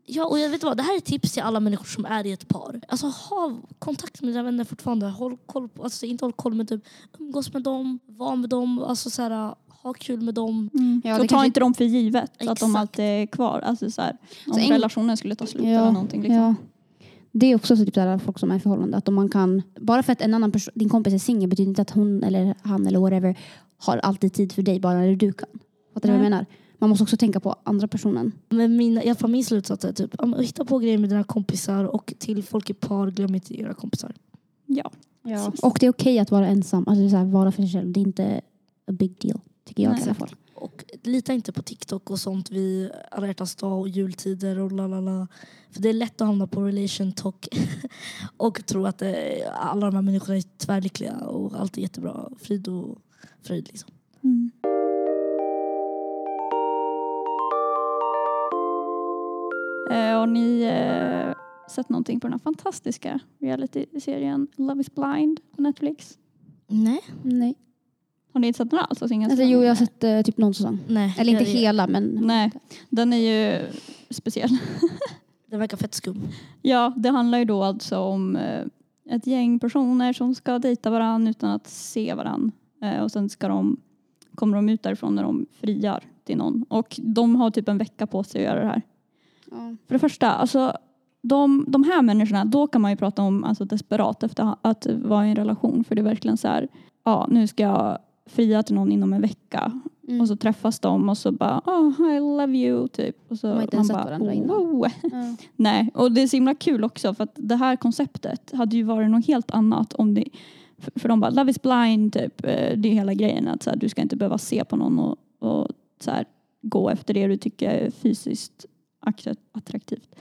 Ja, och jag vet vad, det här är tips till alla människor som är i ett par. Alltså ha kontakt med dina vänner fortfarande. Håll koll på, alltså inte håll koll men typ umgås med dem, var med dem, alltså så här, ha kul med dem. Mm. Ja, så det ta kanske- inte dem för givet. Så att Exakt. de alltid är kvar. Alltså, så här, om Så en- relationen skulle ta slut Ja, eller någonting. Liksom. ja. Det är också så typ där folk som är i förhållande. Att om man kan, bara för att en annan person, din kompis är singel betyder inte att hon eller han eller whatever har alltid tid för dig bara när du kan. Fattar du vad jag Nej. menar? Man måste också tänka på andra personen. Men min, i alla fall min slutsats är typ, hitta på grejer med dina kompisar och till folk i par, glöm inte era kompisar. Ja. Ja. Och det är okej att vara ensam. Alltså det är så här, vara för sig själv. Det är inte a big deal. Tycker jag Nej. i alla fall. Lita inte på TikTok och sånt vid alla dag och jultider och lalala. För det är lätt att hamna på relation talk [laughs] och tro att eh, alla de här människorna är tvärlyckliga och allt är jättebra. Frid och fröjd liksom. Mm. Eh, har ni eh, sett någonting på den här fantastiska reality-serien Love is blind på Netflix? Nej. Nej. Har ni inte sett den alls? Alltså, ingen Alltså, jo, jag har sett eh, typ någon säsong. Nej. Eller inte jag- jag- hela men. Nej, den är ju speciell. [laughs] Den verkar fett skum. Ja, det handlar ju då alltså om eh, ett gäng personer som ska dejta varandra utan att se varandra. Eh, och sen ska de, kommer de ut därifrån när de friar till någon. Och de har typ en vecka på sig att göra det här. Ja. För det första, alltså, de, de här människorna, då kan man ju prata om alltså, desperat efter att vara i en relation. För det är verkligen så här, ja nu ska jag fria till någon inom en vecka. Mm. Och så träffas de och så bara, oh I love you typ. Och så De har inte ens sett varandra innan. wow. Ja. [laughs] Nej, och det är så himla kul också för att det här konceptet hade ju varit något helt annat om det för, för de bara, love is blind typ. Eh, Det är hela grejen att så här, du ska inte behöva se på någon och, och så här, gå efter det du tycker är fysiskt attra- attraktivt.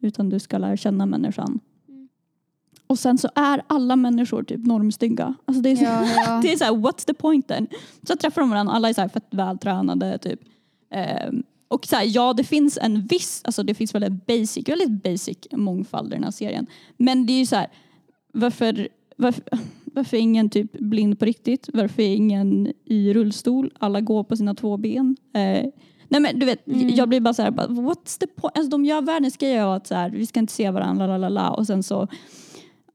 Utan du ska lära känna människan. Mm. Och sen så är alla människor typ normstygga. Alltså det är så, Ja, ja. [laughs] det är så här, what's the point then? Så träffar de varandra, alla är så här fett vältränade typ. Ehm, och så här, ja det finns en viss, alltså det finns väldigt basic, väldigt basic mångfald i den här serien. Men det är ju så här, varför, varför, [laughs] varför är ingen typ blind på riktigt? Varför är ingen i rullstol? Alla går på sina två ben. Eh, nej men du vet, jag blir bara så här, bara, what's the point? Alltså de gör världens grej av att så här, vi ska inte se varandra, la la la och sen så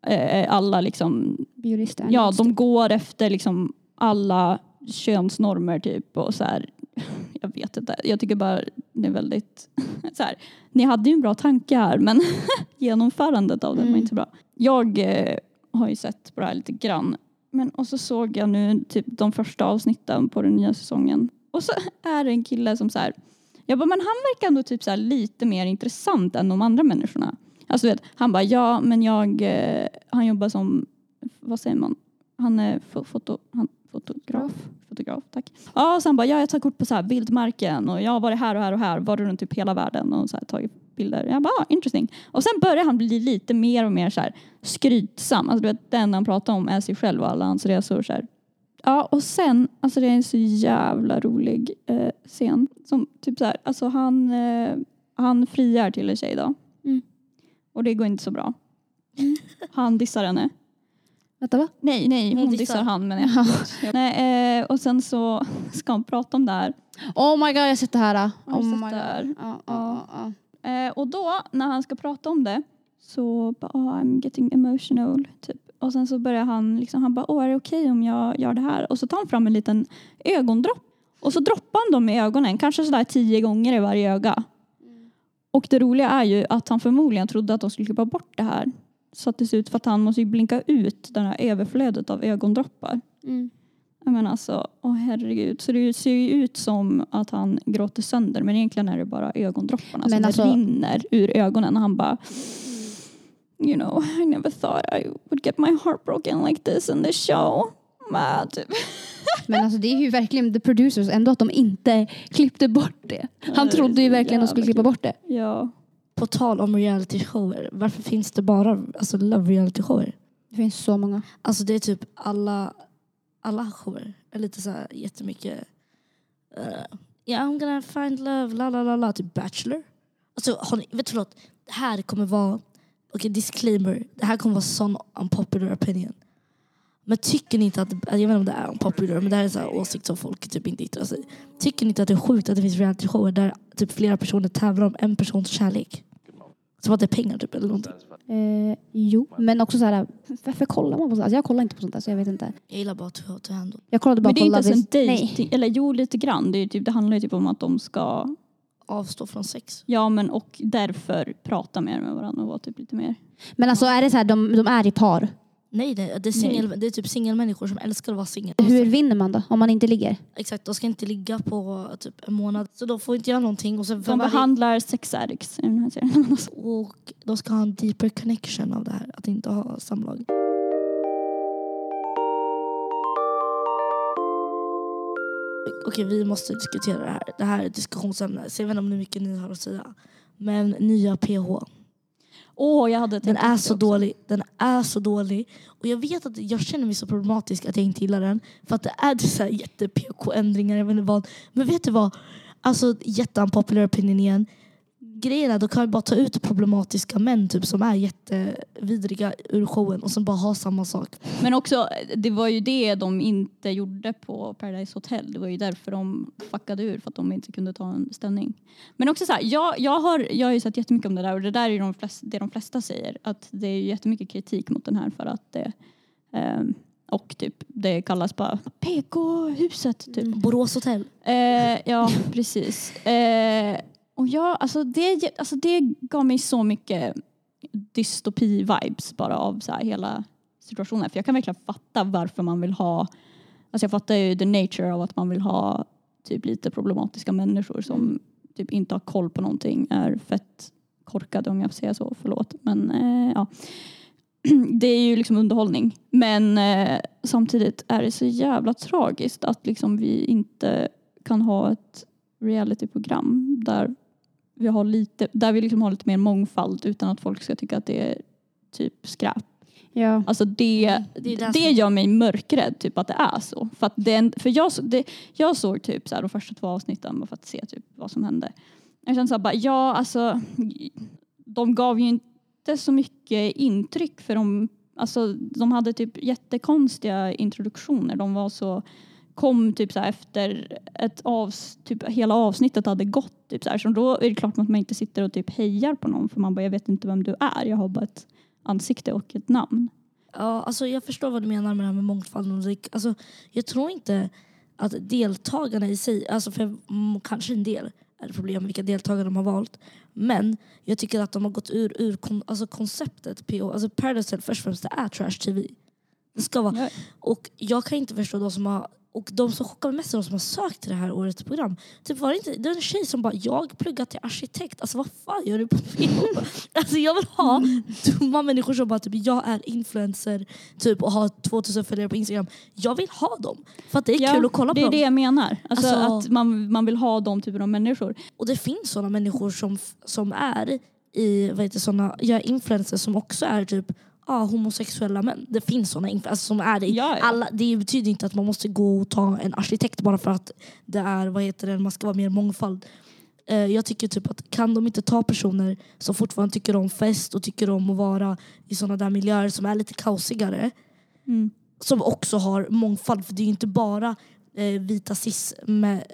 eh, alla liksom är Ja, de går efter liksom alla könsnormer typ och så här. [laughs] Jag vet inte. Jag tycker bara det är väldigt [laughs] så här. Ni hade ju en bra tanke här men [laughs] genomförandet av den var Mm. inte så bra. Jag eh, har ju sett på det här lite grann. Men och så såg jag nu typ de första avsnitten på den nya säsongen. Och så är det en kille som så här. Jag bara, men han verkar ändå typ så lite mer intressant än de andra människorna. Alltså vet, han bara, ja men jag, eh, han jobbar som, vad säger man? Han är fo- foto, han, fotograf. Fotograf, tack. Ja, och sen bara, ja jag tar kort på så här bildmarken och jag har varit här och här och här, varit runt typ hela världen och så här, tagit bilder. Jag bara, ah, interesting. Och sen börjar han bli lite mer och mer så här skrytsam. Alltså du vet, den han pratar om är sig själv och alla hans resor. Så här. Ja, och sen, alltså det är en så jävla rolig eh, scen. Som typ så här, alltså han, eh, han friar till en tjej då. Mm. Och det går inte så bra. Han dissar henne. Vänta va? Nej, nej, hon, Hon dissar. dissar. han men jag. nej, eh, Och sen så ska han prata om det här. Oh my god, jag har sett det här. Har du oh sett my det god. här? Eh, och då när han ska prata om det så bara, oh, I'm getting emotional. Typ. Och sen så börjar han, liksom, han bara, åh är det okej om jag gör det här? Och så tar han fram en liten ögondropp. Och så droppar han dem i ögonen, kanske sådär tio gånger i varje öga. Och det roliga är ju att han förmodligen trodde att de skulle klippa bort det här. Så att det ser ut för att han måste ju blinka ut det här överflödet av ögondroppar. Mm. Jag menar alltså, åh herregud. Så det ser ju ut som att han gråter sönder men egentligen är det bara ögondropparna Men som alltså- rinner ur ögonen och han bara You know, I never thought I would get my heart broken like this in this show. Men, typ. [laughs] Men alltså det är ju verkligen the producers ändå att de inte klippte bort det. Han trodde ju verkligen att de skulle klippa bort det. Ja. På tal om reality-shower, varför finns det bara alltså, love reality-shower? Det finns så många. Alltså det är typ alla, alla shower är lite så här jättemycket uh, Yeah I'm gonna find love, la la la la, typ Bachelor. Alltså har ni, vet du förlåt, det här kommer vara, okej disclaimer, det här kommer vara sån unpopular opinion. Men tycker ni inte att, jag vet inte om det är unpopular men det här är så här åsikt som folk typ inte yttrar sig. Tycker ni inte att det är sjukt att det finns reality-shower där typ flera personer tävlar om en persons kärlek? Som att det är pengar typ eller någonting. Eh, jo, men också så här, varför kollar man på sånt? Alltså jag kollar inte på sånt där så jag vet inte. Jag gillar bara to, to handle. Jag kollade bara Men det är på inte ens en dejt. Nej. Eller jo, lite grann. Det, är typ, det handlar ju typ om att de ska, Avstå från sex. ja men och därför prata mer med varandra och vara typ lite mer. Men alltså är det så här, de, de är i par. Nej, det, det, är singel, det är typ singelmänniskor som älskar att vara singel. Hur vinner man då? Om man inte ligger? Exakt, de ska inte ligga på typ en månad. Så de får inte göra någonting. Och, sen De behandlar sex addicts i den här serien. och de ska ha en deeper connection av det här. Att inte ha samlag. Okej, vi måste diskutera det här. Det här är ett diskussionsämne. Så jag vet inte hur mycket ni har att säga. Men nya PH. Åh, jag hade Den är så också. dålig. Den är så dålig. Och jag vet att jag känner mig så problematisk att jag inte gillar den. För att det är så här jätte-PK-ändringar, jag vet inte vad. Men vet du vad? Alltså jätteunpopular opinion igen. Grejen är då kan vi bara ta ut problematiska män typ, som är jättevidriga ur showen och som bara har samma sak. Men också, det var ju det de inte gjorde på Paradise Hotel. Det var ju därför de fuckade ur, för att de inte kunde ta en ställning. Men också så här, jag, jag, har, jag har ju sett jättemycket om det där och det där är ju de flesta, det de flesta säger. Att det är jättemycket kritik mot den här för att det, ehm, och typ det kallas bara PK-huset typ. Borås hotell. Eh, ja, precis. Eh, och jag, alltså det, alltså det gav mig så mycket dystopi-vibes bara av så hela situationen. För jag kan verkligen fatta varför man vill ha, alltså jag fattar ju the nature av att man vill ha typ lite problematiska människor som typ inte har koll på någonting, är fett korkade om jag får säga så, förlåt. Men eh, ja. [clears throat] Det är ju liksom underhållning. Men eh, samtidigt är det så jävla tragiskt att liksom vi inte kan ha ett realityprogram där vi, har lite, där vi liksom har lite mer mångfald utan att folk ska tycka att det är typ skräp. Ja. Alltså det, Det är det gör mig mörkrädd typ att det är så. För, att det, för jag, det, jag såg typ så här, de första två avsnitten bara för att se typ vad som hände. Jag kände så här, bara, ja alltså de gav ju inte så mycket intryck för de, alltså, de hade typ jättekonstiga introduktioner. De var så kom typ så efter ett avs, typ hela avsnittet hade gått typ så här. Så då är det klart att man inte sitter och typ hejar på någon för man bara jag vet inte vem du är. Jag har bara ett ansikte och ett namn. Ja, alltså jag förstår vad du menar med det här med mångfald. Alltså, jag tror inte att deltagarna i sig, alltså för kanske en del är det problem med vilka deltagare de har valt. Men jag tycker att de har gått ur, ur kon, alltså konceptet PO. Alltså Paradise Hotel först och främst det är trash TV. Det ska vara. Och jag kan inte förstå de som har och de som chockar mig mest är de som har sökt till det här årets program. Typ var det, inte, det en tjej som bara “jag pluggar till arkitekt”. Alltså vad fan gör du på [laughs] PH? alltså jag vill ha dumma människor som bara typ “jag är influencer” typ, och har 2000 följare på Instagram. Jag vill ha dem. För att det är kul att kolla på det är dem. det jag menar. Alltså, Alltså- att man, man vill ha de typer av människor. Och det finns sådana människor som, som är i, vad heter såna, jag är influencers som också är typ ah, homosexuella män. Det finns sådana influencers som är det. Ja, ja. Alla, det betyder inte att man måste gå och ta en arkitekt bara för att det är, vad heter det, man ska vara mer mångfald. Eh, jag tycker typ att kan de inte ta personer som fortfarande tycker om fest och tycker om att vara i sådana där miljöer som är lite kaosigare Mm. som också har mångfald. För det är ju inte bara eh, vita cis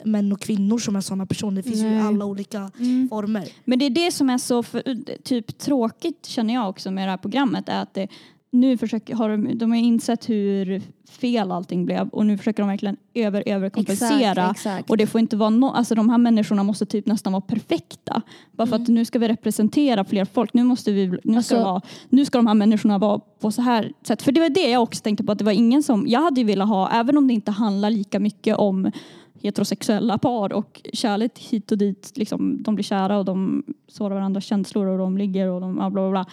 män och kvinnor som är sådana personer. Det finns ju Nej. alla olika former. Men det är det som är så för, typ tråkigt känner jag också med det här programmet är att det, nu försöker, har de, de har insett hur fel allting blev och nu försöker de verkligen över överkompensera. Exakt, exakt. Och det får inte vara no, alltså de här människorna måste typ nästan vara perfekta. Bara för att nu ska vi representera fler folk. Nu, måste vi, nu, ska Alltså- det vara, nu ska de här människorna vara på så här sätt. För det var det jag också tänkte på. Att det var ingen som, jag hade ju velat ha, även om det inte handlar lika mycket om heterosexuella par och kärlek hit och dit. Liksom, de blir kära och de sårar varandras känslor och de ligger och de bla bla bla.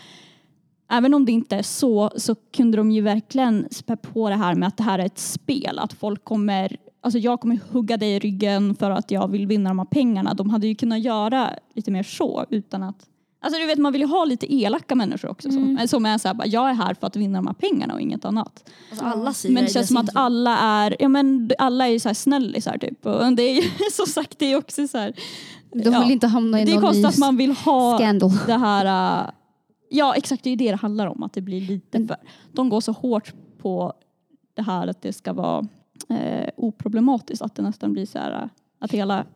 Även om det inte är så så kunde de ju verkligen spä på det här med att det här är ett spel. Att folk kommer, alltså jag kommer hugga dig i ryggen för att jag vill vinna de här pengarna. De hade ju kunnat göra lite mer så utan att Alltså du vet man vill ju ha lite elaka människor också som, som är såhär, bara, jag är här för att vinna de här pengarna och inget annat. Alltså, alla sidor Men det känns som att alla är, ja men alla är ju såhär snällisar typ. Och det är ju [laughs] som sagt det är också så här. De ja. vill inte hamna i Det är någon konstigt ny att man vill ha scandal. det här, äh, ja exakt det är det det handlar om, att det blir lite Mm. för, de går så hårt på det här att det ska vara eh, oproblematiskt, att det nästan blir så här, äh, att hela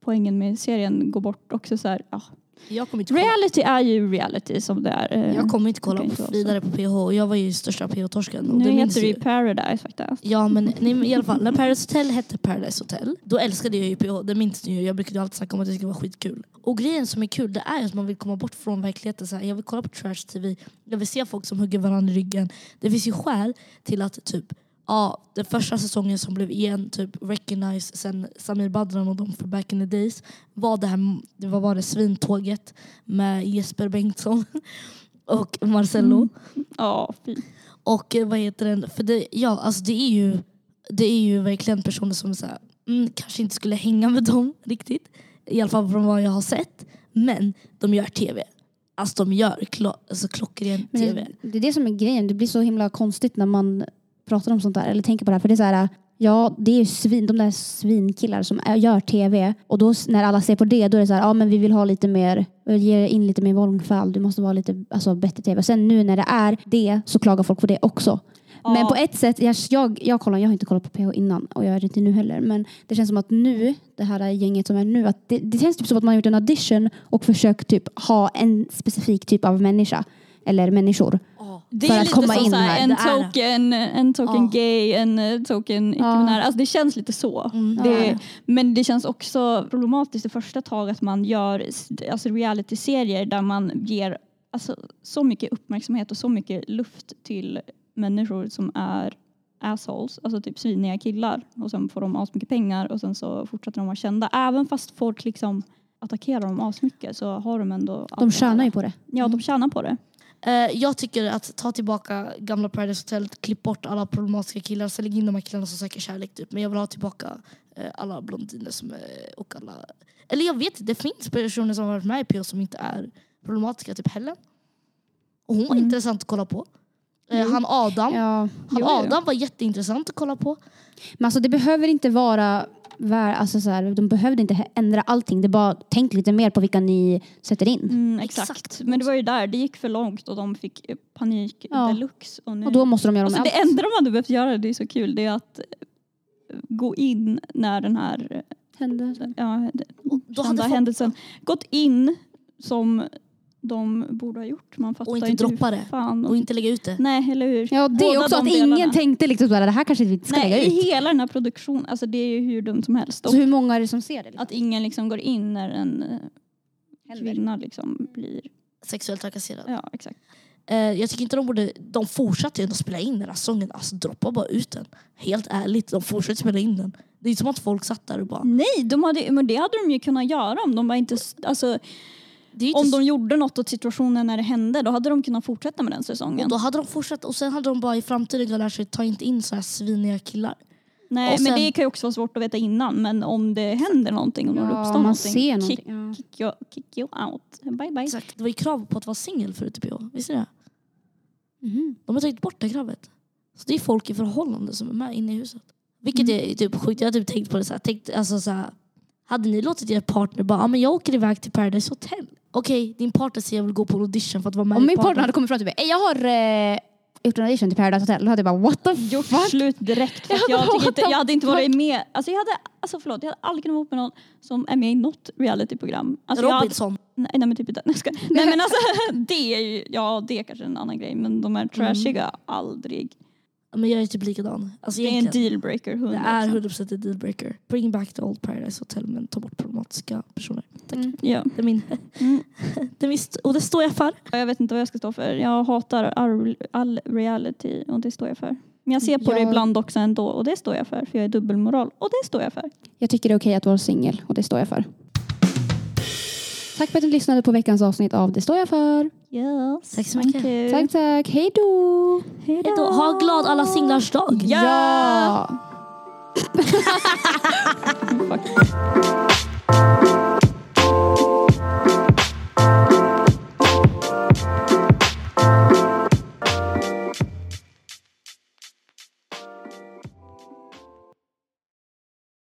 poängen med serien går bort också så här, ja. Reality är ju reality som det är. eh, jag kommer inte kolla på, vidare på PH. Jag var ju största PH-torsken. nu heter det ju. Paradise faktiskt. Ja men nej, i alla fall, när Paradise Hotel hette Paradise Hotel, då älskade jag ju PH, det minns ni ju. Jag brukade alltid snacka om att det skulle vara skitkul. Och grejen som är kul, det är att man vill komma bort från verkligheten. Så här, jag vill kolla på trash tv, jag vill se folk som hugger varandra i ryggen. Det finns ju skäl till att typ Ja, den första säsongen som blev igen typ recognized sen Samir Badran och de för back in the days var det här, det var, var det svintåget med Jesper Bengtsson [laughs] och Marcello. Mm. Ja, fint. Och eh, vad heter den? För det, ja, alltså det är ju det är ju verkligen personer som så här, mm, kanske inte skulle hänga med dem [laughs] riktigt. I alla fall från vad jag har sett. Men de gör tv. Alltså de gör klo, alltså, klockren tv. det, det är det som är grejen. Det blir så himla konstigt när man pratar om sånt där eller tänker på det här. För det är så här, ja det är ju svin, de där svinkillar som gör tv och då när alla ser på det då är det så här, ja men vi vill ha lite mer, ge in lite mer mångfald, du måste vara lite alltså, bättre tv. Sen nu när det är det så klagar folk på det också. Men Ja. på ett sätt, jag, jag, jag, kollar, jag har inte kollat på PH innan och jag gör det inte nu heller. Men det känns som att nu, det här gänget som är nu, att det, det känns typ som att man har gjort en audition och försökt typ ha en specifik typ av människa. Eller människor. Det För är att lite komma som in så här. En token, en token Ja. gay, en eh, token icke-binär. Alltså det känns lite så. Mm. Det, Ja. Men det känns också problematiskt det första taget att man gör alltså reality-serier där man ger alltså, så mycket uppmärksamhet och så mycket luft till människor som är assholes, alltså typ sviniga killar och sen får de asmycket pengar och sen så fortsätter de vara kända. Även fast folk liksom attackerar dem asmycket så har de ändå... De tjänar ju på det. Ja, de tjänar på det. Eh, jag tycker att ta tillbaka gamla Paradise Hotel, klipp bort alla problematiska killar, så lägg in de här killarna som söker kärlek. Typ. Men jag vill ha tillbaka eh, alla blondiner som och alla... Eller jag vet det finns personer som har varit med i PH som inte är problematiska. Typ Helen. Och hon var Mm. intressant att kolla på. Eh, Jo. han Adam. Ja. Han Jo. Adam var jätteintressant att kolla på. Men alltså det behöver inte vara vär, alltså så här, de behövde inte ändra allting. Det bara tänk lite mer på vilka ni sätter in. Mm, exakt. Exakt. Men det var ju där, det gick för långt och de fick eh, panik Ja. deluxe. Och nu... Och då måste de göra alltså, det enda de hade behövt göra, det är så kul, det är att eh, gå in när den här eh, Hände. ja, händelsen, gått in som de borde ha gjort. Man fattar och inte hur droppa det. Fan. Och inte lägga ut det. Nej, eller hur? Ja, det Båda är också de att delarna. ingen tänkte liksom så här, det här kanske vi inte ska Nej, lägga i ut. hela den här produktionen, alltså det är ju hur dumt som helst. Så Och hur många är det som ser det? Liksom? att ingen liksom går in när en eh, Händer. kvinna liksom blir... Sexuellt trakasserad. Ja, exakt. Eh, jag tycker inte de borde... De fortsatte ju ändå spela in den här sången. Alltså droppa bara ut den. Helt ärligt, de fortsatte spela in den. Det är inte som att folk satt där och bara... Nej, de hade, men det hade de ju kunnat göra om de var inte... Alltså, om de gjorde något åt situationen när det hände, då hade de kunnat fortsätta med den säsongen. Och då hade de fortsatt och sen hade de bara i framtiden lärt sig ta inte in så här sviniga killar. Nej, och men sen- det kan ju också vara svårt att veta innan. Men om det händer någonting, om det Ja, uppstår man någonting, ser kick, någonting. Ja. kick, you, kick you out. Bye bye. Exakt. Det var ju krav på att vara singel förut i PH. Visst är det? Mhm. De har tagit bort det kravet. Så det är folk i förhållande som är med inne i huset. Vilket är typ sjukt. Jag har typ tänkt på det så här. Tänkt, alltså så här hade ni låtit er partner bara, ah, men jag åker iväg till Paradise Hotel. Okej, din partner säger jag vill gå på audition för att vara med Om min partner hade kommit fram till mig, "Ey, jag har eh, gjort en audition till Paradise Hotel, då hade jag bara what the Gjort fuck? slut direkt. För Jag jag, bara, inte, jag hade inte varit med. Alltså jag hade, alltså förlåt, jag hade aldrig kunnat vara med någon som är med i något realityprogram. Alltså hade, Robinson. nej, nej men typ inte. Nej, skojar. nej men alltså [laughs] det är ju, ja det är kanske en annan grej men de här trashiga, aldrig. Men jag är typ likadan. Alltså, Det är en dealbreaker. 100%. Det är 100% en dealbreaker. Bring back the old Paradise Hotel men ta bort problematiska personer. Tack. Mm. Ja. Det är min. Mm. [laughs] Det är min st- och det står jag för. Jag vet inte vad jag ska stå för. Jag hatar all, reality och det står jag för. Men jag ser på det Jag- ibland också ändå och det står jag för. För jag är dubbelmoral och det står jag för. Jag tycker det är okej att vara singel och det står jag för. Tack för att du lyssnade på veckans avsnitt av Det står jag för. Yes. Tack så mycket. Tack, tack. tack. Hej då. Hej då. Ha glad alla singlars dag. ja. ja. [laughs]